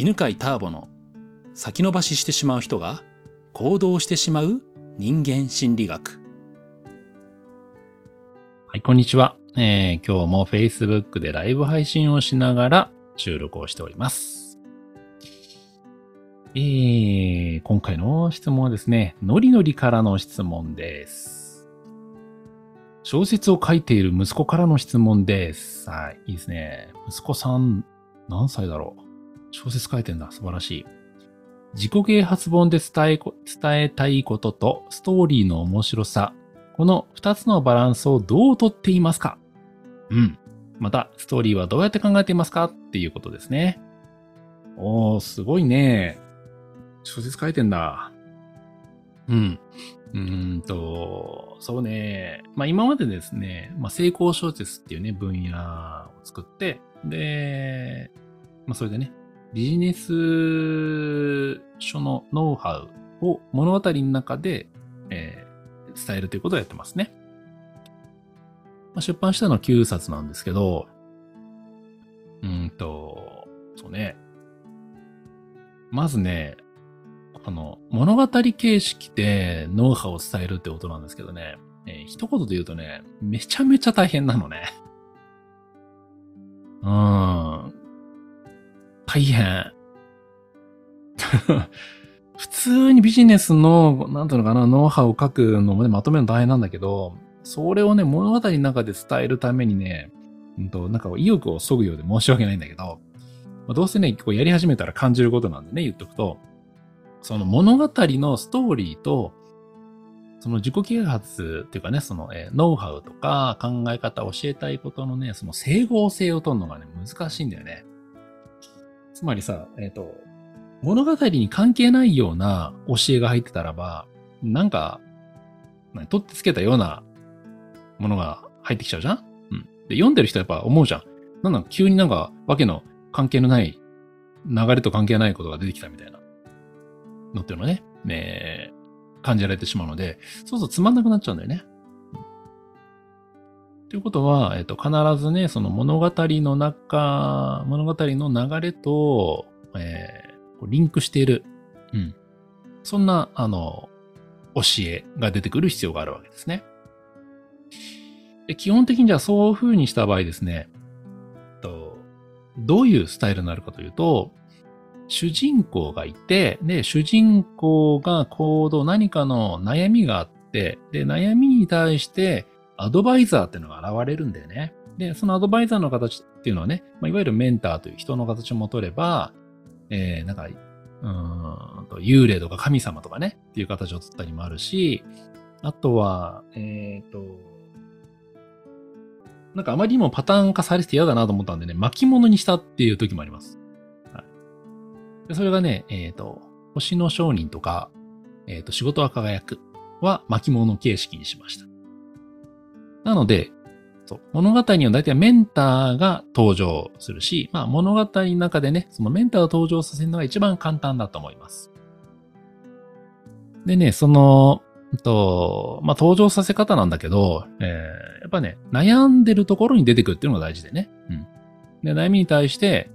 犬飼ターボの先延ばししてしまう人が行動してしまう人間心理学。はい、こんにちは。えー、今日も Facebook でライブ配信をしながら収録をしております。えー、今回の質問はですね、のりのりからの質問です。小説を書いている息子からの質問です。はい、いいですね。息子さん、何歳だろう？小説書いてんだ。素晴らしい。自己啓発本で伝え、伝えたいこととストーリーの面白さ。この二つのバランスをどうとっていますか？うん。また、ストーリーはどうやって考えていますか？っていうことですね。おー、すごいね。小説書いてんだ。うん。うーんと、そうね。まあ今までですね、まあ成功小説っていうね、分野を作って、で、まあそれでね、ビジネス書のノウハウを物語の中で、えー、伝えるということをやってますね。まあ、出版したのは9冊なんですけど、うんと、そうね。まずね、あの、物語形式でノウハウを伝えるってことなんですけどね、えー、一言で言うとね、めちゃめちゃ大変なのね。うん。大変。普通にビジネスの、なんていうのかな、ノウハウを書くのもね、まとめるの大変なんだけど、それをね、物語の中で伝えるためにね、うんと、なんか意欲を削ぐようで申し訳ないんだけど、まあ、どうせね、こうやり始めたら感じることなんでね、言っとくと、その物語のストーリーと、その自己啓発っていうかね、その、えー、ノウハウとか考え方、教えたいことのね、その整合性を取るのがね、難しいんだよね。つまりさ、えっ、ー、と、物語に関係ないような教えが入ってたらば、なんか、取ってつけたようなものが入ってきちゃうじゃん？うん。で、読んでる人はやっぱ思うじゃん。なんだ、急になんか、わけの関係のない、流れと関係ないことが出てきたみたいなのっていうのね、ね感じられてしまうので、そうそうつまんなくなっちゃうんだよね。ということは、えっと、必ずね、その物語の中、物語の流れと、えー、リンクしている。うん。そんな、あの、教えが出てくる必要があるわけですね。で基本的にじゃあそういう風にした場合ですね、とどういうスタイルになるかというと、主人公がいて、で、主人公が行動、何かの悩みがあって、で、悩みに対してアドバイザーっていうのが現れるんだよね。で、そのアドバイザーの形っていうのはね、まあ、いわゆるメンターという人の形もとれば、えー、なんか、うんと、幽霊とか神様とかね、っていう形を取ったりもあるし、あとは、えっ、ー、と、なんかあまりにもパターン化されて嫌だなと思ったんでね、巻物にしたっていう時もあります。はい、でそれがね、えっ、ー、と、星の商人とか、えっ、ー、と、仕事は輝くは巻物形式にしました。なので、そう物語には大体メンターが登場するし、まあ物語の中でね、そのメンターを登場させるのが一番簡単だと思います。でね、その、と、まあ登場させ方なんだけど、えー、やっぱね、悩んでるところに出てくるっていうのが大事でね。うん。で、悩みに対して、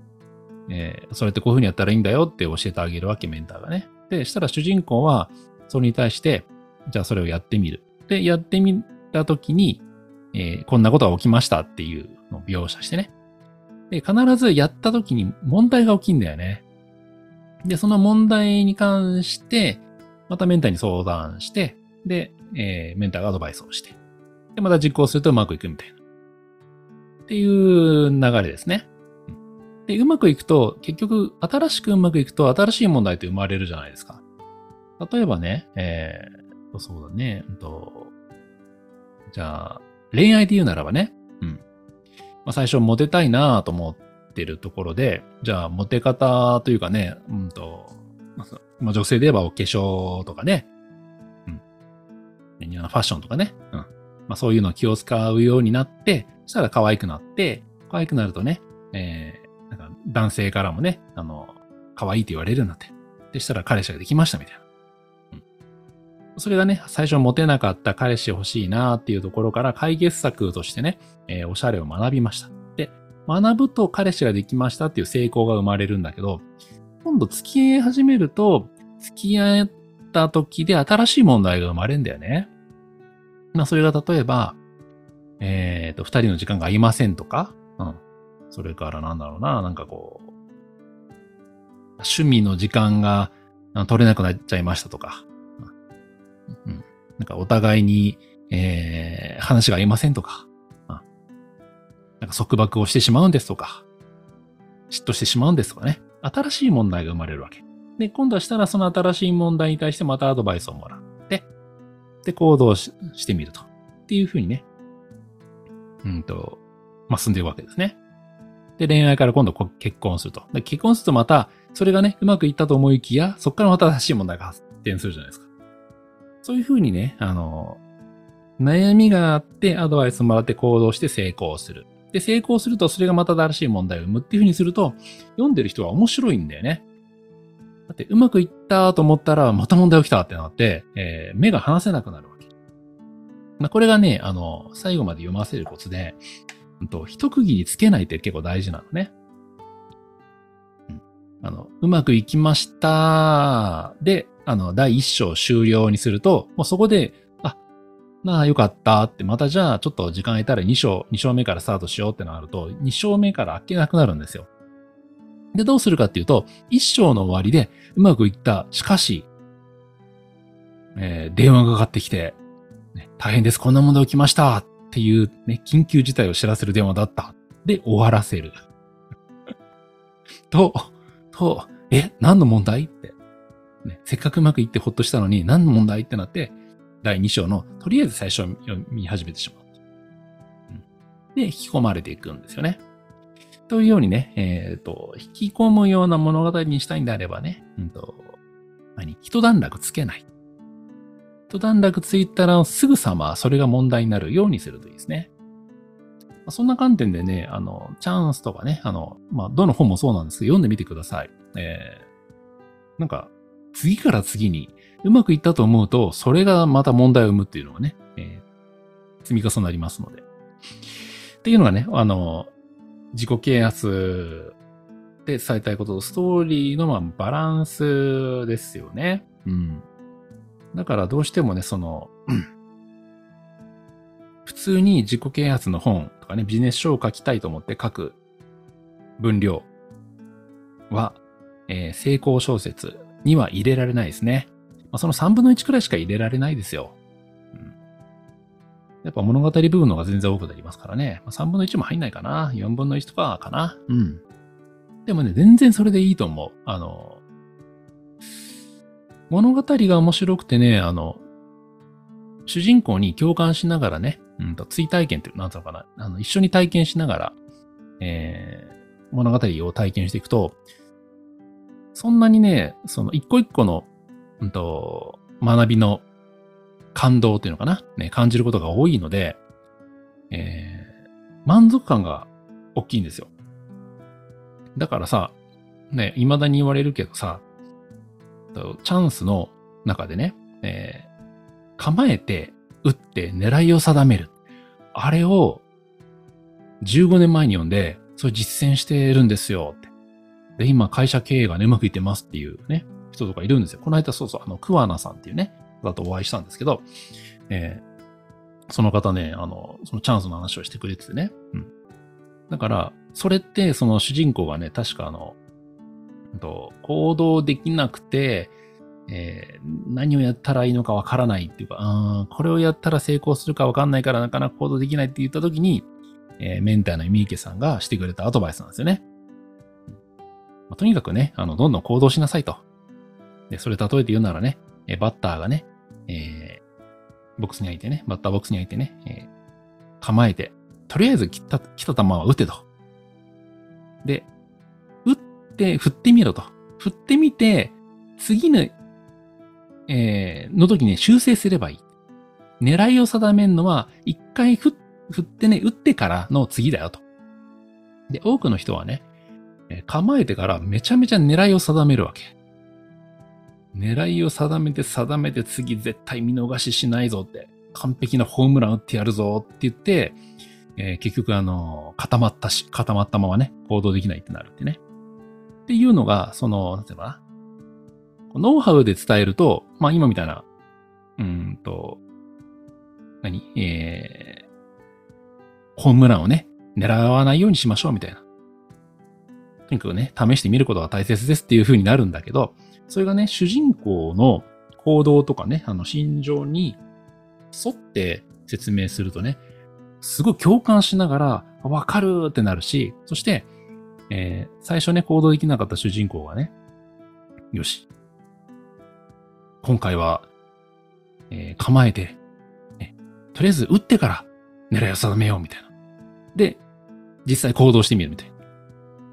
えー、それってこういう風にやったらいいんだよって教えてあげるわけ、メンターがね。で、したら主人公は、それに対して、じゃあそれをやってみる。で、やってみたときに、えー、こんなことが起きましたっていうのを描写してね。で、必ずやった時に問題が起きんだよね。で、その問題に関して、またメンターに相談して、で、えー、メンターがアドバイスをして、で、また実行するとうまくいくみたいな。っていう流れですね。で、うまくいくと、結局、新しくうまくいくと、新しい問題って生まれるじゃないですか。例えばね、えー、そうだね、うんと、じゃあ、恋愛で言うならばね、うん。まあ、最初モテたいなと思ってるところで、じゃあモテ方というかね、うんと、まあ、女性で言えばお化粧とかね、うん。ファッションとかね、うん。まあ、そういうのを気を使うようになって、そしたら可愛くなって、可愛くなるとね、えー、なんか男性からもね、あの、可愛いって言われるようになって。でしたら彼氏ができましたみたいな。それがね、最初モテなかった彼氏欲しいなっていうところから解決策としてね、えー、おしゃれを学びました。で、学ぶと彼氏ができましたっていう成功が生まれるんだけど、今度付き合い始めると、付き合った時で新しい問題が生まれるんだよね。まあ、それが例えば、えっ、ー、と、二人の時間が合いませんとか、うん。それからなんだろうな、なんかこう、趣味の時間が取れなくなっちゃいましたとか、うん。なんかお互いに、えー、話が合いませんとか、うん。なんか束縛をしてしまうんですとか、嫉妬してしまうんですとかね。新しい問題が生まれるわけ。で、今度はしたらその新しい問題に対してまたアドバイスをもらって、で、行動ししてみると。っていうふうにね、うんと、まあ、進んでいくわけですね。で、恋愛から今度結婚すると。で結婚するとまた、それがね、うまくいったと思いきや、そこからまた新しい問題が発展するじゃないですか。そういうふうにね、あの、悩みがあってアドバイスもらって行動して成功する。で、成功するとそれがまた新しい問題を生むっていうふうにすると、読んでる人は面白いんだよね。だってうまくいったと思ったらまた問題起きたってなって、えー、目が離せなくなるわけ。まあ、これがね、あの、最後まで読ませるコツで、うんと、一区切りつけないって結構大事なのね。うん。あの、うまくいきました。で、あの、第一章終了にすると、もうそこであなあ、よかったって、またじゃあちょっと時間空いたら2章、2章目からスタートしようってなると、2章目から開けなくなるんですよ。で、どうするかっていうと、1章の終わりでうまくいった。しかし、えー、電話がかかってきて、ね、大変です。こんな問題起きましたっていうね、緊急事態を知らせる電話だった。で、終わらせる。と、と、え、何の問題？って、ね。せっかくうまくいってほっとしたのに、何の問題ってなって、第2章の、とりあえず最初読み始めてしまう。で、引き込まれていくんですよね。というようにね、えっ、ー、と、引き込むような物語にしたいんであればね、うんと、何一段落つけない。一段落ついたらすぐさまそれが問題になるようにするといいですね。そんな観点でね、あの、チャンスとかね、あの、まあ、どの本もそうなんですけど、読んでみてください。えー、なんか、次から次にうまくいったと思うと、それがまた問題を生むっていうのがね、えー、積み重なりますので。っていうのがね、あの、自己啓発で伝えたいことと、ストーリーのまあバランスですよね。うん。だからどうしてもね、その、普通に自己啓発の本とかね、ビジネス書を書きたいと思って書く分量は、えー、成功小説には入れられないですね。まあ、その3分の1くらいしか入れられないですよ。うん、やっぱ物語部分の方が全然多くなりますからね。まあ、3分の1も入んないかな。4分の1とかかな。うん。でもね、全然それでいいと思う。あの、物語が面白くてね、あの、主人公に共感しながらね、うんと、追体験っていう、なんつうのかな、あの、一緒に体験しながら、えー、物語を体験していくと、そんなにね、その一個一個のうんと、学びの感動っていうのかな、ね、感じることが多いので、えー、満足感が大きいんですよ。だからさ、ね、未だに言われるけどさ、チャンスの中でね、えー、構えて、打って狙いを定める。あれを15年前に読んで、それ実践してるんですよっ。で、今会社経営がね、うまくいってますっていうね、人とかいるんですよ。この間そうそう、あの、桑名さんっていうね、だとお会いしたんですけど、えー、その方ね、あの、そのチャンスの話をしてくれててね。うん。だから、それってその主人公がね、確かあの、と行動できなくて、えー、何をやったらいいのかわからないっていうか、あこれをやったら成功するかわかんないからなかなか行動できないって言った時に、えー、メンターの三池さんがしてくれたアドバイスなんですよね。とにかくね、あの、どんどん行動しなさいと。で、それ例えて言うならね、えバッターがね、えー、ボックスに入ってね、バッターボックスに入ってね、えー、構えて、とりあえず来た、来た球は打てと。で、打って振ってみろと。振ってみて、次の、えー、の時に修正すればいい。狙いを定めるのは、一回振ってね、打ってからの次だよと。で、多くの人はね、構えてからめちゃめちゃ狙いを定めるわけ。狙いを定めて定めて次絶対見逃ししないぞって、完璧なホームラン打ってやるぞって言って、えー、結局あの、固まったし、固まったままね、行動できないってなるってね。っていうのが、その、なんていうかな。ノウハウで伝えると、まあ今みたいな、うんと、何？えー、ホームランをね、狙わないようにしましょうみたいな。とにかくね、試してみることが大切ですっていう風になるんだけど、それがね、主人公の行動とかね、あの、心情に沿って説明するとね、すごい共感しながら、わかるってなるし、そして、えー、最初ね、行動できなかった主人公がね、よし。今回は、えー、構えて、ね、とりあえず撃ってから狙いを定めようみたいな。で、実際行動してみるみたいな。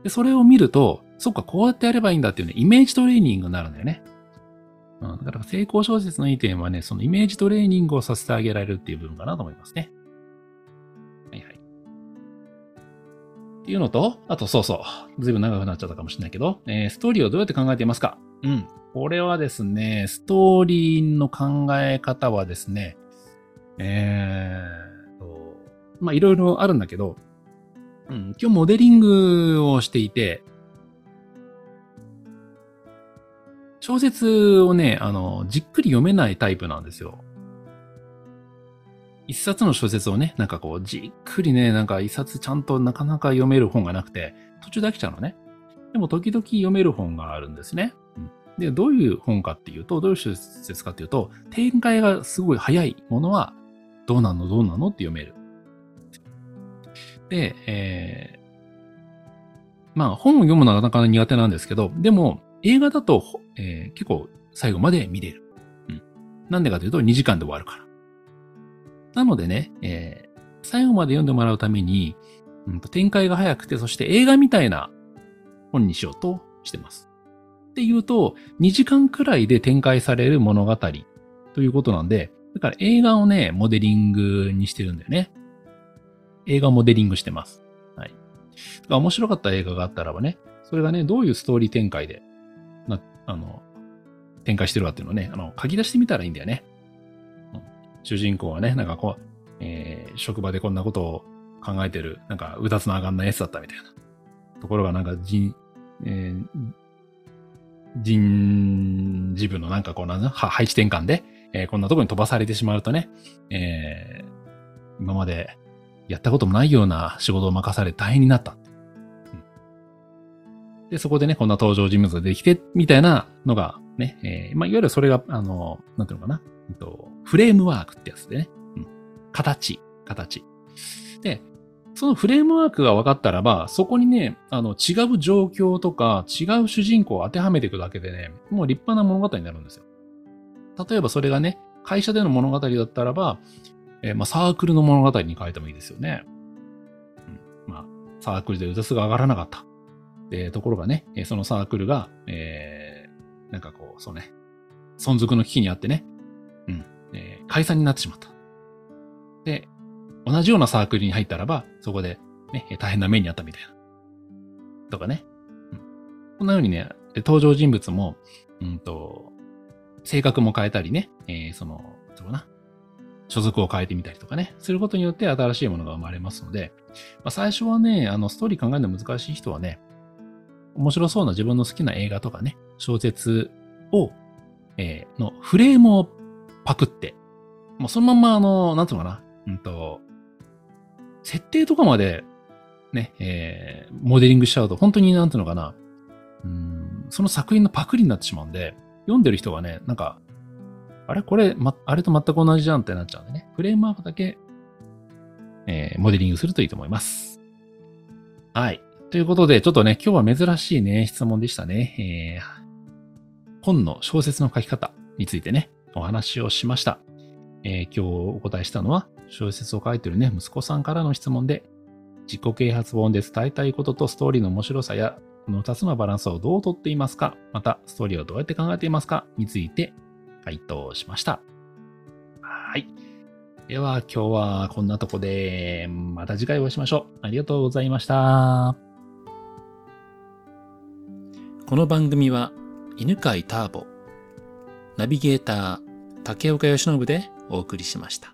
で、それを見ると、そっか、こうやってやればいいんだっていうね、イメージトレーニングになるんだよね。うん、だから成功小説のいい点はね、そのイメージトレーニングをさせてあげられるっていう部分かなと思いますね。はいはい。っていうのと、あとそうそう、ずいぶん長くなっちゃったかもしれないけど、えー、ストーリーをどうやって考えていますか？うん。これはですね、ストーリーの考え方はですね、えーと、まあいろいろあるんだけど、今日モデリングをしていて、小説をね、あの、じっくり読めないタイプなんですよ。一冊の小説をね、なんかこう、じっくりね、なんか一冊ちゃんとなかなか読める本がなくて、途中で飽きちゃうのね。でも時々読める本があるんですね。うん、で、どういう本かっていうと、どういう小説かっていうと、展開がすごい早いものは、どうなのどうなのって読める。で、えー、まあ本を読むのはなかなか苦手なんですけど、でも映画だと、えー、結構最後まで見れる。うん。なんでかというと2時間で終わるから。なのでね、えー、最後まで読んでもらうために、うん、展開が早くて、そして映画みたいな本にしようとしてます。っていうと、2時間くらいで展開される物語ということなんで、だから映画をね、モデリングにしてるんだよね。映画モデリングしてます。はい。面白かった映画があったらばね、それがね、どういうストーリー展開で、な、あの、展開してるかっていうのをね、あの、書き出してみたらいいんだよね。うん、主人公はね、なんかこう、えー、職場でこんなことを考えてる、なんか、うだつなあがんなやつだったみたいな。ところがなんか、人、えー、人事部のなんかこうなん配置転換で、えー、こんなとこに飛ばされてしまうとね、えー、今までやったこともないような仕事を任され大変になった。で、そこでね、こんな登場人物ができて、みたいなのがね、えー、まあ、いわゆるそれが、あの、なんていうのかな、えっと、フレームワークってやつでね、うん、形、形。で、そのフレームワークが分かったらば、そこにね、あの、違う状況とか、違う主人公を当てはめていくだけでね、もう立派な物語になるんですよ。例えばそれがね、会社での物語だったらば、えー、まあ、サークルの物語に変えてもいいですよね。うん、まあ、サークルでうつすが上がらなかった。で、ところがね、そのサークルが、えー、なんかこう、そうね、存続の危機にあってね、うん、えー、解散になってしまった。で、同じようなサークルに入ったらば、そこで、ね、大変な目にあったみたいな。とかね。うん、こんなようにね、登場人物も、うんと、性格も変えたりね、えー、その、どうかな、所属を変えてみたりとかね、することによって新しいものが生まれますので、まあ、最初はね、あの、ストーリー考えるの難しい人はね、面白そうな自分の好きな映画とかね、小説を、えー、のフレームをパクって、もうそのまんまあの、なんつうのかな、うんと、設定とかまで、ね、えー、モデリングしちゃうと、本当になんていうのかな、うん、その作品のパクリになってしまうんで、読んでる人がね、なんか、あれ？これ、ま、あれと全く同じじゃんってなっちゃうんでね。フレームワークだけ、えー、モデリングするといいと思います。はい。ということで、ちょっとね、今日は珍しいね、質問でしたね。えー、本の小説の書き方についてね、お話をしました。えー、今日お答えしたのは、小説を書いてるね、息子さんからの質問で、自己啓発本で伝えたいこととストーリーの面白さや、この二つのバランスをどうとっていますか？また、ストーリーをどうやって考えていますか？について回答しました。はい。では今日はこんなとこで、また次回お会いしましょう。ありがとうございました。この番組は犬飼ターボ、ナビゲーター竹岡由伸でお送りしました。